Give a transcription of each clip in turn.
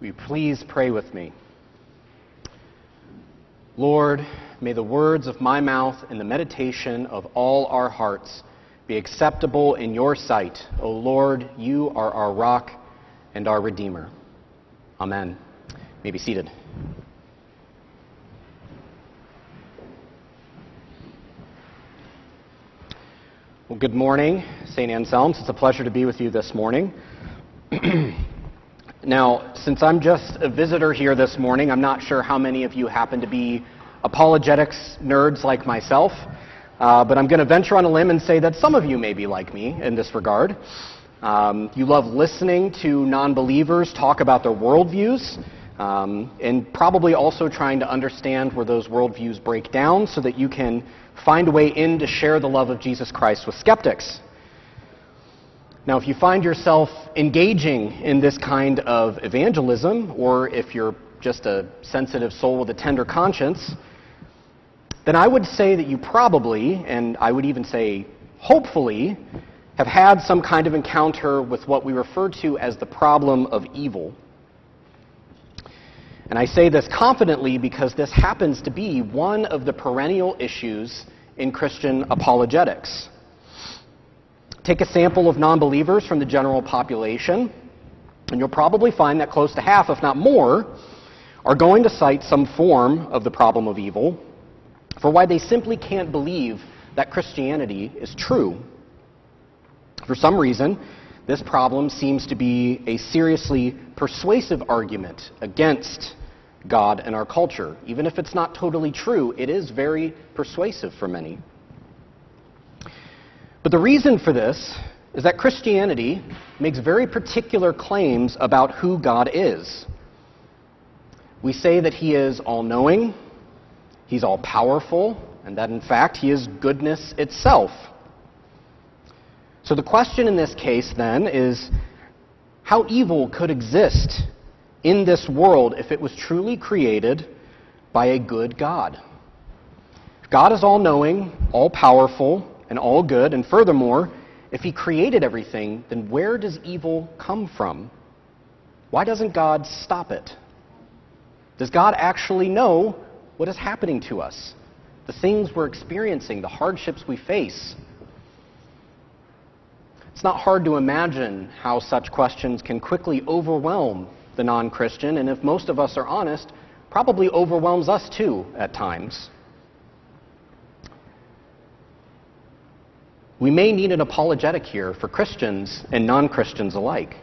Will you please pray with me? Lord, may the words of my mouth and the meditation of all our hearts be acceptable in your sight. O Lord, you are our rock and our Redeemer. Amen. You may be seated. Well, good morning, St. Anselm's. It's a pleasure to be with you this morning. now, since I'm just a visitor here this morning, I'm not sure how many of you happen to be apologetics nerds like myself, uh, but I'm going to venture on a limb and say that some of you may be like me in this regard. Um, you love listening to non believers talk about their worldviews. Um, and probably also trying to understand where those worldviews break down so that you can find a way in to share the love of Jesus Christ with skeptics. Now, if you find yourself engaging in this kind of evangelism, or if you're just a sensitive soul with a tender conscience, then I would say that you probably, and I would even say hopefully, have had some kind of encounter with what we refer to as the problem of evil. And I say this confidently because this happens to be one of the perennial issues in Christian apologetics. Take a sample of non believers from the general population, and you'll probably find that close to half, if not more, are going to cite some form of the problem of evil for why they simply can't believe that Christianity is true. For some reason, this problem seems to be a seriously persuasive argument against God and our culture. Even if it's not totally true, it is very persuasive for many. But the reason for this is that Christianity makes very particular claims about who God is. We say that He is all knowing, He's all powerful, and that in fact He is goodness itself. So the question in this case then is how evil could exist in this world if it was truly created by a good God? God is all knowing, all powerful, and all good, and furthermore, if He created everything, then where does evil come from? Why doesn't God stop it? Does God actually know what is happening to us? The things we're experiencing, the hardships we face? It's not hard to imagine how such questions can quickly overwhelm the non Christian, and if most of us are honest, probably overwhelms us too at times. We may need an apologetic here for Christians and non Christians alike.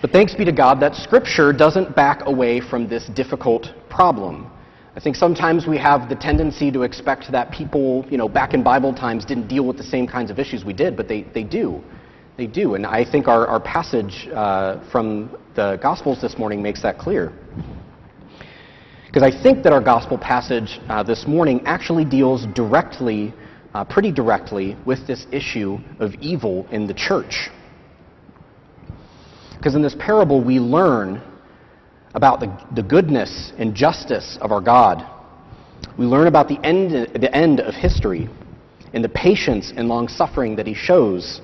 But thanks be to God that Scripture doesn't back away from this difficult problem. I think sometimes we have the tendency to expect that people, you know, back in Bible times didn't deal with the same kinds of issues we did, but they, they do. They do. And I think our, our passage uh, from the Gospels this morning makes that clear. Because I think that our Gospel passage uh, this morning actually deals directly, uh, pretty directly, with this issue of evil in the church. Because in this parable, we learn about the, the goodness and justice of our God. We learn about the end, the end of history and the patience and long suffering that He shows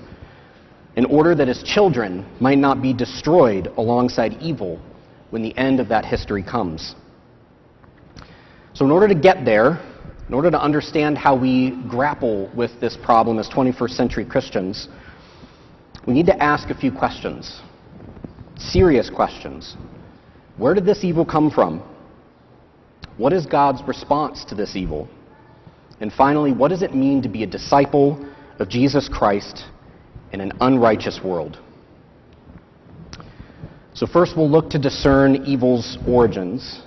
in order that His children might not be destroyed alongside evil when the end of that history comes. So, in order to get there, in order to understand how we grapple with this problem as 21st century Christians, we need to ask a few questions. Serious questions. Where did this evil come from? What is God's response to this evil? And finally, what does it mean to be a disciple of Jesus Christ in an unrighteous world? So, first, we'll look to discern evil's origins.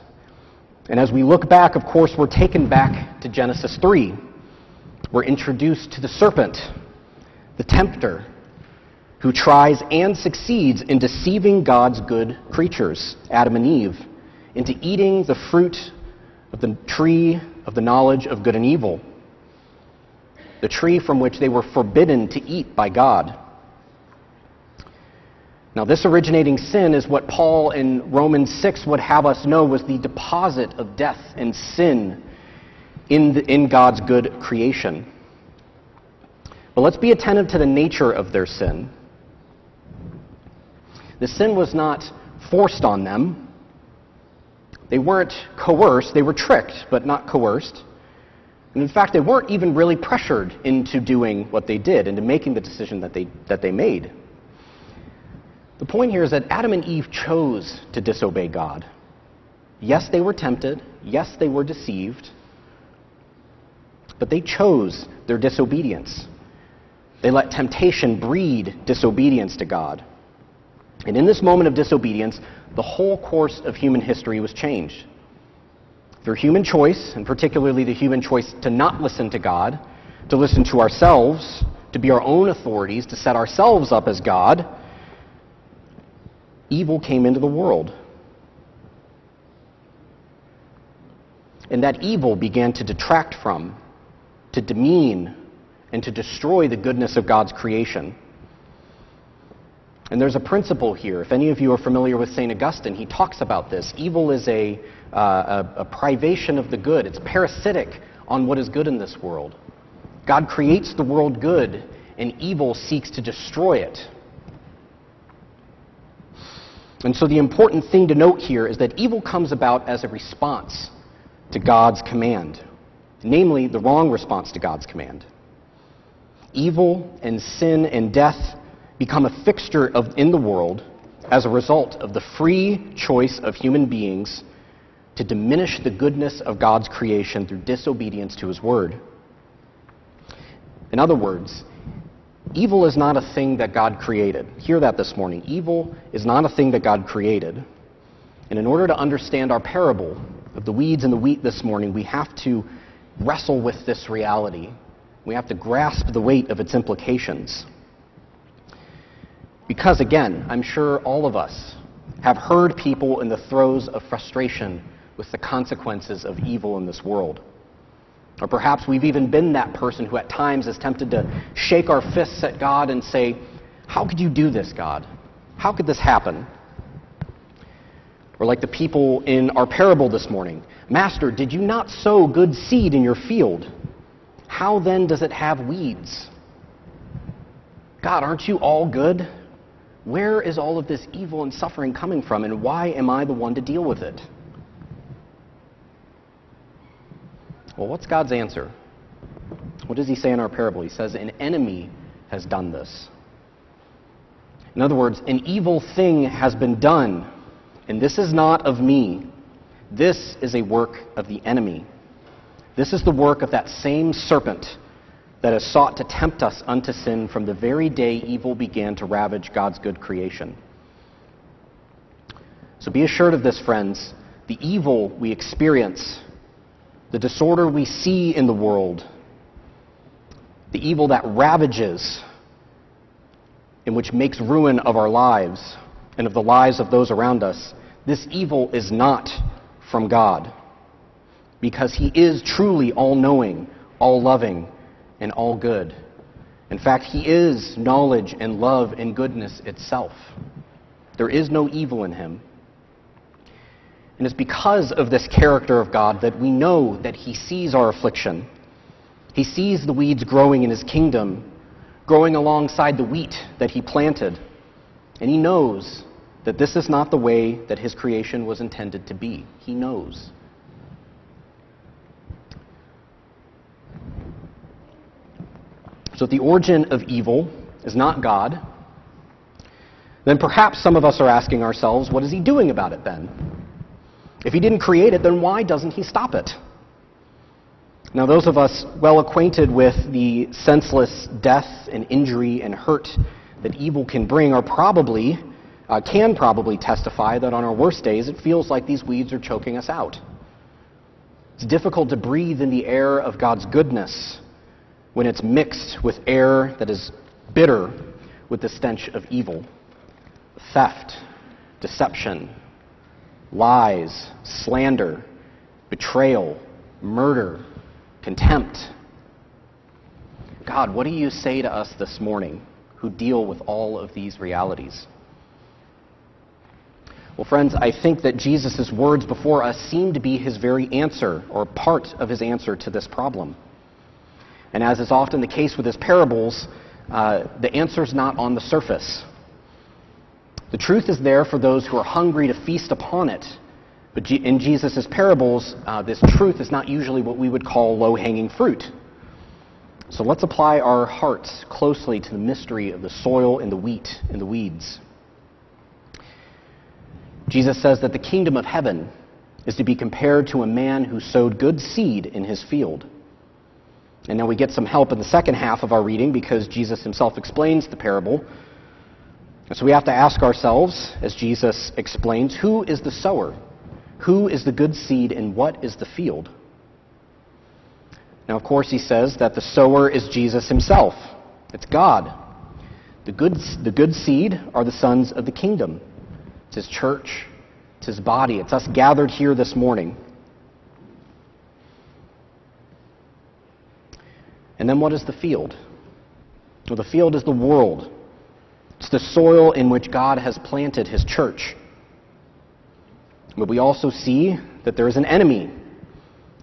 And as we look back, of course, we're taken back to Genesis 3. We're introduced to the serpent, the tempter, who tries and succeeds in deceiving God's good creatures, Adam and Eve, into eating the fruit of the tree of the knowledge of good and evil, the tree from which they were forbidden to eat by God. Now, this originating sin is what Paul in Romans 6 would have us know was the deposit of death and sin in, the, in God's good creation. But let's be attentive to the nature of their sin. The sin was not forced on them. They weren't coerced, they were tricked, but not coerced. And in fact, they weren't even really pressured into doing what they did, into making the decision that they, that they made. The point here is that Adam and Eve chose to disobey God. Yes, they were tempted. Yes, they were deceived. But they chose their disobedience. They let temptation breed disobedience to God. And in this moment of disobedience, the whole course of human history was changed. Through human choice, and particularly the human choice to not listen to God, to listen to ourselves, to be our own authorities, to set ourselves up as God, evil came into the world. And that evil began to detract from, to demean, and to destroy the goodness of God's creation. And there's a principle here. If any of you are familiar with St. Augustine, he talks about this. Evil is a, uh, a, a privation of the good, it's parasitic on what is good in this world. God creates the world good, and evil seeks to destroy it. And so the important thing to note here is that evil comes about as a response to God's command, namely, the wrong response to God's command. Evil and sin and death become a fixture of, in the world as a result of the free choice of human beings to diminish the goodness of God's creation through disobedience to His Word. In other words, evil is not a thing that God created. Hear that this morning. Evil is not a thing that God created. And in order to understand our parable of the weeds and the wheat this morning, we have to wrestle with this reality. We have to grasp the weight of its implications. Because, again, I'm sure all of us have heard people in the throes of frustration with the consequences of evil in this world. Or perhaps we've even been that person who at times is tempted to shake our fists at God and say, How could you do this, God? How could this happen? Or like the people in our parable this morning Master, did you not sow good seed in your field? How then does it have weeds? God, aren't you all good? Where is all of this evil and suffering coming from, and why am I the one to deal with it? Well, what's God's answer? What does he say in our parable? He says, An enemy has done this. In other words, an evil thing has been done, and this is not of me. This is a work of the enemy. This is the work of that same serpent that has sought to tempt us unto sin from the very day evil began to ravage God's good creation. So be assured of this, friends. The evil we experience, the disorder we see in the world, the evil that ravages, and which makes ruin of our lives and of the lives of those around us, this evil is not from God. Because He is truly all knowing, all loving, and all good. In fact, He is knowledge and love and goodness itself. There is no evil in Him. And it's because of this character of God that we know that He sees our affliction. He sees the weeds growing in His kingdom, growing alongside the wheat that He planted. And He knows that this is not the way that His creation was intended to be. He knows. So if the origin of evil is not God, then perhaps some of us are asking ourselves, what is he doing about it then? If he didn't create it, then why doesn't he stop it? Now, those of us well acquainted with the senseless death and injury and hurt that evil can bring are probably, uh, can probably testify that on our worst days it feels like these weeds are choking us out. It's difficult to breathe in the air of God's goodness when it's mixed with air that is bitter with the stench of evil, theft, deception, lies, slander, betrayal, murder, contempt. God, what do you say to us this morning who deal with all of these realities? Well, friends, I think that Jesus' words before us seem to be his very answer, or part of his answer to this problem. And as is often the case with his parables, uh, the answer's not on the surface. The truth is there for those who are hungry to feast upon it. But in Jesus' parables, uh, this truth is not usually what we would call low hanging fruit. So let's apply our hearts closely to the mystery of the soil and the wheat and the weeds. Jesus says that the kingdom of heaven is to be compared to a man who sowed good seed in his field. And now we get some help in the second half of our reading because Jesus himself explains the parable. So we have to ask ourselves, as Jesus explains, who is the sower? Who is the good seed and what is the field? Now, of course, he says that the sower is Jesus himself. It's God. The good, the good seed are the sons of the kingdom. It's his church, it's his body. It's us gathered here this morning. And then what is the field? Well, the field is the world. It's the soil in which God has planted his church. But we also see that there is an enemy,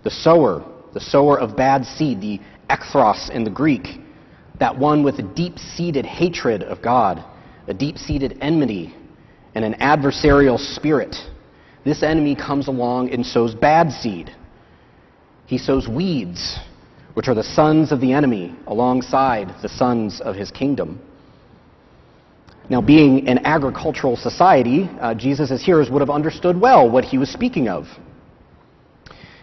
the sower, the sower of bad seed, the ekthros in the Greek, that one with a deep seated hatred of God, a deep seated enmity, and an adversarial spirit. This enemy comes along and sows bad seed. He sows weeds, which are the sons of the enemy, alongside the sons of his kingdom. Now, being an agricultural society, uh, Jesus' hearers would have understood well what he was speaking of.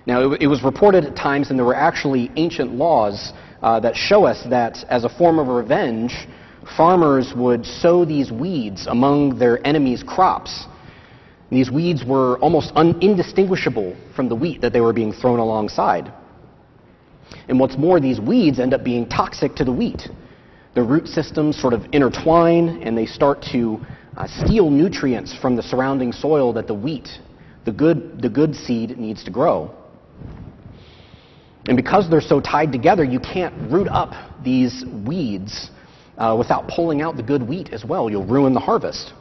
Now, it, it, was reported at times, and there were actually ancient laws uh, that show us that as a form of revenge, farmers would sow these weeds among their enemies' crops. These weeds were almost un- indistinguishable from the wheat that they were being thrown alongside. And what's more, these weeds end up being toxic to the wheat. The root systems sort of intertwine and they start to uh, steal nutrients from the surrounding soil that the wheat, the good, the good seed, needs to grow. And because they're so tied together, you can't root up these weeds uh, without pulling out the good wheat as well. You'll ruin the harvest.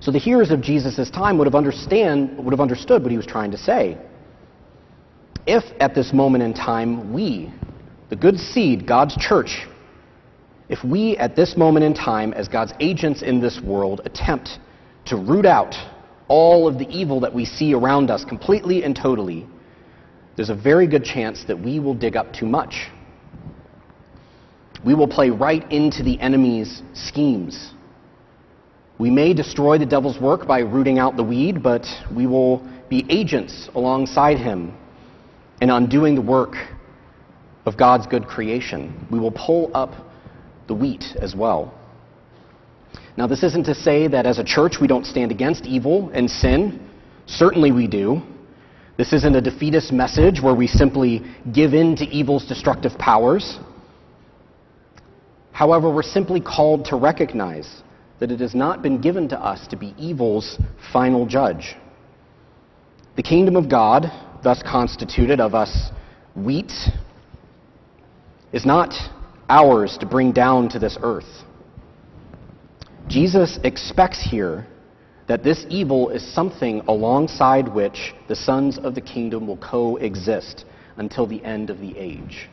So the hearers of Jesus' time would have, understand, would have understood what he was trying to say. If at this moment in time we, the good seed, God's church, if we at this moment in time, as God's agents in this world, attempt to root out all of the evil that we see around us completely and totally, there's a very good chance that we will dig up too much. We will play right into the enemy's schemes. We may destroy the devil's work by rooting out the weed, but we will be agents alongside him in undoing the work of God's good creation. We will pull up the wheat as well. Now, this isn't to say that as a church we don't stand against evil and sin. Certainly we do. This isn't a defeatist message where we simply give in to evil's destructive powers. However, we're simply called to recognize that it has not been given to us to be evil's final judge. The kingdom of God, thus constituted of us wheat, is not ours to bring down to this earth. Jesus expects here that this evil is something alongside which the sons of the kingdom will coexist until the end of the age.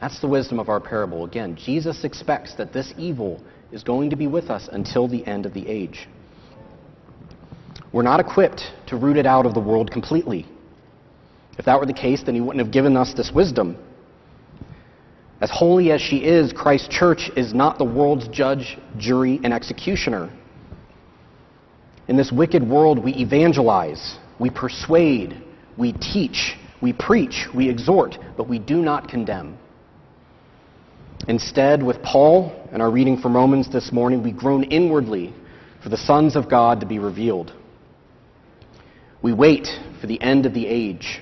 That's the wisdom of our parable. Again, Jesus expects that this evil is going to be with us until the end of the age. We're not equipped to root it out of the world completely. If that were the case, then he wouldn't have given us this wisdom. As holy as she is, Christ's church is not the world's judge, jury, and executioner. In this wicked world, we evangelize, we persuade, we teach, we preach, we exhort, but we do not condemn. Instead, with Paul and our reading from Romans this morning, we groan inwardly for the sons of God to be revealed. We wait for the end of the age,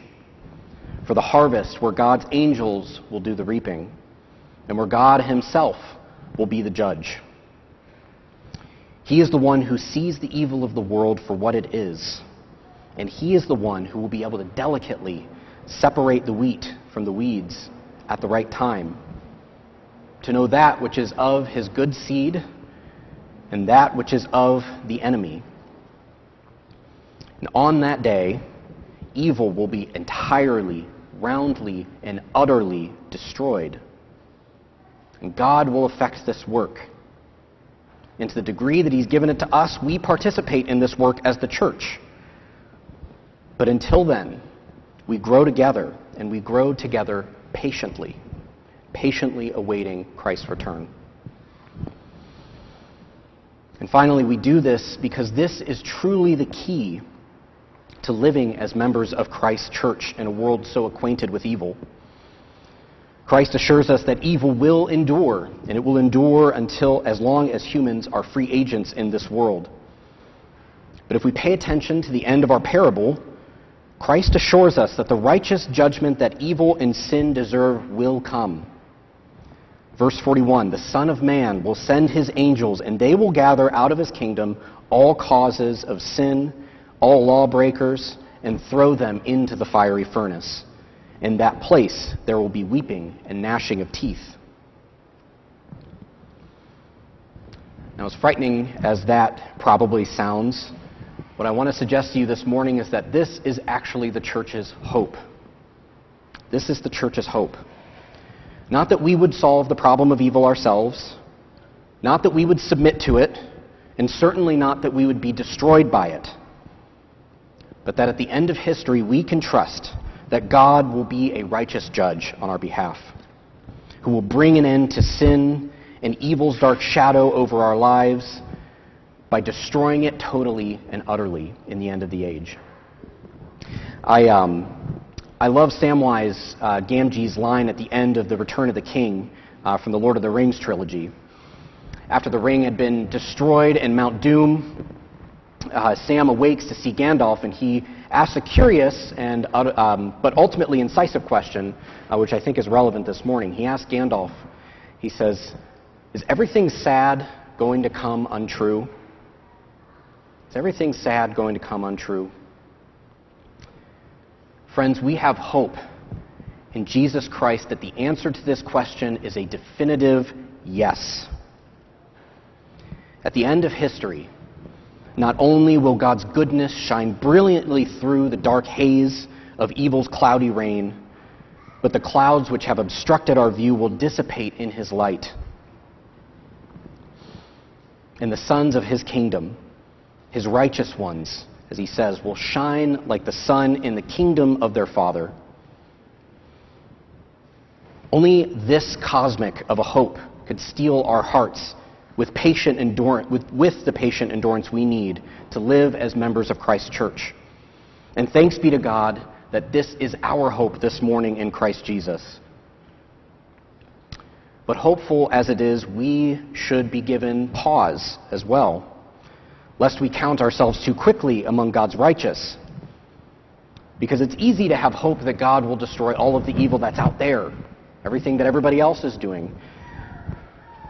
for the harvest where God's angels will do the reaping, and where God Himself will be the judge. He is the one who sees the evil of the world for what it is. And He is the one who will be able to delicately separate the wheat from the weeds at the right time. To know that which is of His good seed and that which is of the enemy. And on that day, evil will be entirely, roundly, and utterly destroyed. And God will effect this work And to the degree that He's given it to us, we participate in this work as the church. But until then, we grow together, and we grow together patiently, patiently awaiting Christ's return. And finally, we do this because this is truly the key to living as members of Christ's church in a world so acquainted with evil. Christ assures us that evil will endure, and it will endure until as long as humans are free agents in this world. But if we pay attention to the end of our parable, Christ assures us that the righteous judgment that evil and sin deserve will come. Verse 41 The Son of Man will send his angels, and they will gather out of his kingdom all causes of sin, all lawbreakers, and throw them into the fiery furnace. In that place there will be weeping and gnashing of teeth. Now, as frightening as that probably sounds, what I want to suggest to you this morning is that this is actually the church's hope. This is the church's hope. Not that we would solve the problem of evil ourselves, not that we would submit to it, and certainly not that we would be destroyed by it, but that at the end of history we can trust that God will be a righteous judge on our behalf, who will bring an end to sin and evil's dark shadow over our lives by destroying it totally and utterly in the end of the age. I, um, I love Samwise uh, Gamgee's line at the end of The Return of the King uh, from the Lord of the Rings trilogy. After the ring had been destroyed in Mount Doom, uh, Sam awakes to see Gandalf, and he asks a curious and um, but ultimately incisive question, uh, which I think is relevant this morning. He asks Gandalf, he says, "Is everything sad going to come untrue? Is everything sad going to come untrue?" Friends, we have hope in Jesus Christ that the answer to this question is a definitive yes. At the end of history, not only will God's goodness shine brilliantly through the dark haze of evil's cloudy reign, but the clouds which have obstructed our view will dissipate in his light. And the sons of his kingdom, his righteous ones, as he says, will shine like the sun in the kingdom of their Father. Only this cosmic of a hope could steel our hearts with, patient endurance, with, with the patient endurance we need to live as members of Christ's church. And thanks be to God that this is our hope this morning in Christ Jesus. But hopeful as it is, we should be given pause as well lest we count ourselves too quickly among God's righteous. Because it's easy to have hope that God will destroy all of the evil that's out there, everything that everybody else is doing.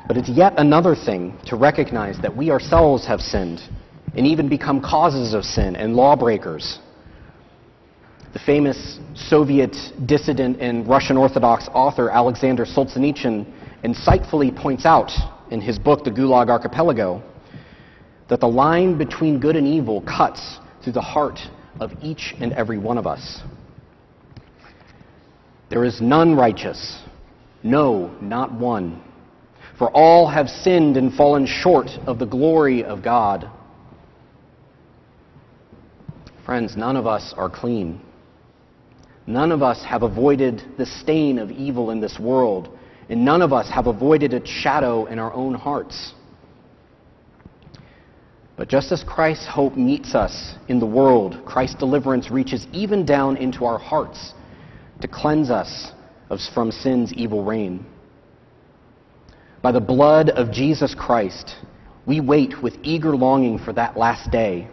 But it's yet another thing to recognize that we ourselves have sinned and even become causes of sin and lawbreakers. The famous Soviet dissident and Russian Orthodox author Alexander Solzhenitsyn insightfully points out in his book, The Gulag Archipelago, that the line between good and evil cuts through the heart of each and every one of us. There is none righteous, no, not one. For all have sinned and fallen short of the glory of God. Friends, none of us are clean. None of us have avoided the stain of evil in this world, and none of us have avoided its shadow in our own hearts. But just as Christ's hope meets us in the world, Christ's deliverance reaches even down into our hearts to cleanse us from sin's evil reign. By the blood of Jesus Christ, we wait with eager longing for that last day,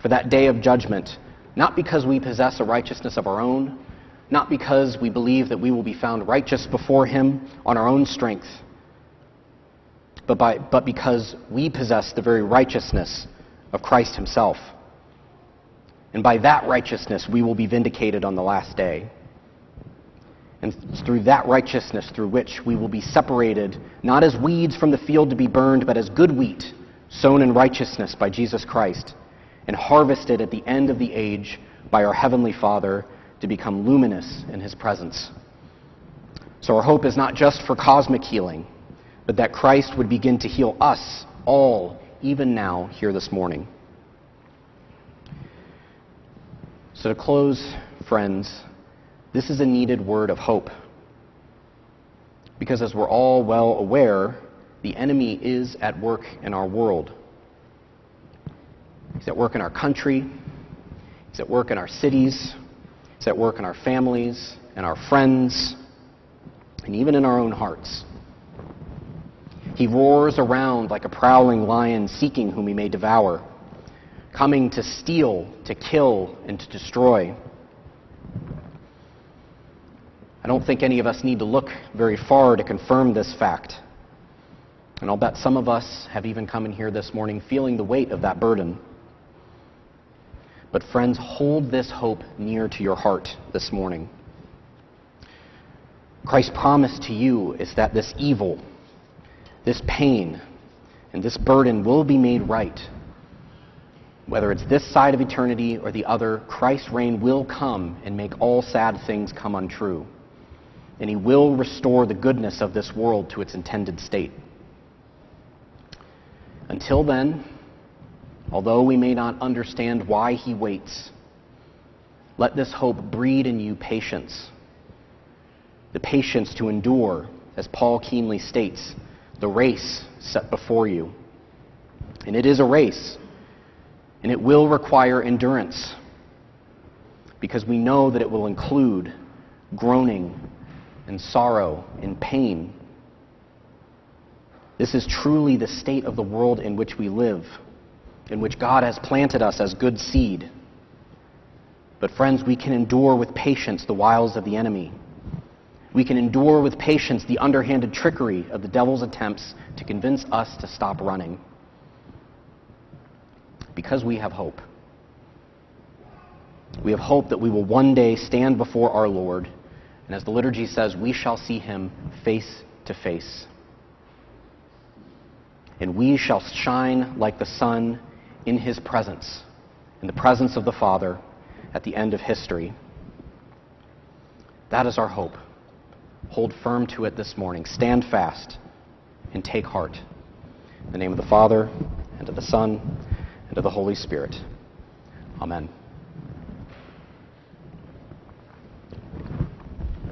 for that day of judgment, not because we possess a righteousness of our own, not because we believe that we will be found righteous before Him on our own strength but, by, but because we possess the very righteousness of Christ Himself. And by that righteousness, we will be vindicated on the last day. And it's through that righteousness, through which we will be separated, not as weeds from the field to be burned, but as good wheat, sown in righteousness by Jesus Christ, and harvested at the end of the age by our Heavenly Father to become luminous in His presence. So our hope is not just for cosmic healing, but that Christ would begin to heal us all, even now, here this morning. So, to close, friends, this is a needed word of hope. Because, as we're all well aware, the enemy is at work in our world. He's at work in our country, he's at work in our cities, he's at work in our families and our friends, and even in our own hearts. He roars around like a prowling lion seeking whom he may devour, coming to steal, to kill, and to destroy. I don't think any of us need to look very far to confirm this fact. And I'll bet some of us have even come in here this morning feeling the weight of that burden. But, friends, hold this hope near to your heart this morning. Christ's promise to you is that this evil, this pain, and this burden will be made right. Whether it's this side of eternity or the other, Christ's reign will come and make all sad things come untrue. And he will restore the goodness of this world to its intended state. Until then, although we may not understand why he waits, let this hope breed in you patience. The patience to endure, as Paul keenly states, the race set before you. And it is a race, and it will require endurance, because we know that it will include groaning and sorrow and pain. This is truly the state of the world in which we live in which God has planted us as good seed. But, friends, we can endure with patience the wiles of the enemy. We can endure with patience the underhanded trickery of the devil's attempts to convince us to stop running. Because we have hope. We have hope that we will one day stand before our Lord, and as the liturgy says, we shall see him face to face. And we shall shine like the sun in his presence, in the presence of the Father at the end of history. That is our hope. Hold firm to it this morning. Stand fast and take heart. In the name of the Father, and of the Son, and of the Holy Spirit. Amen.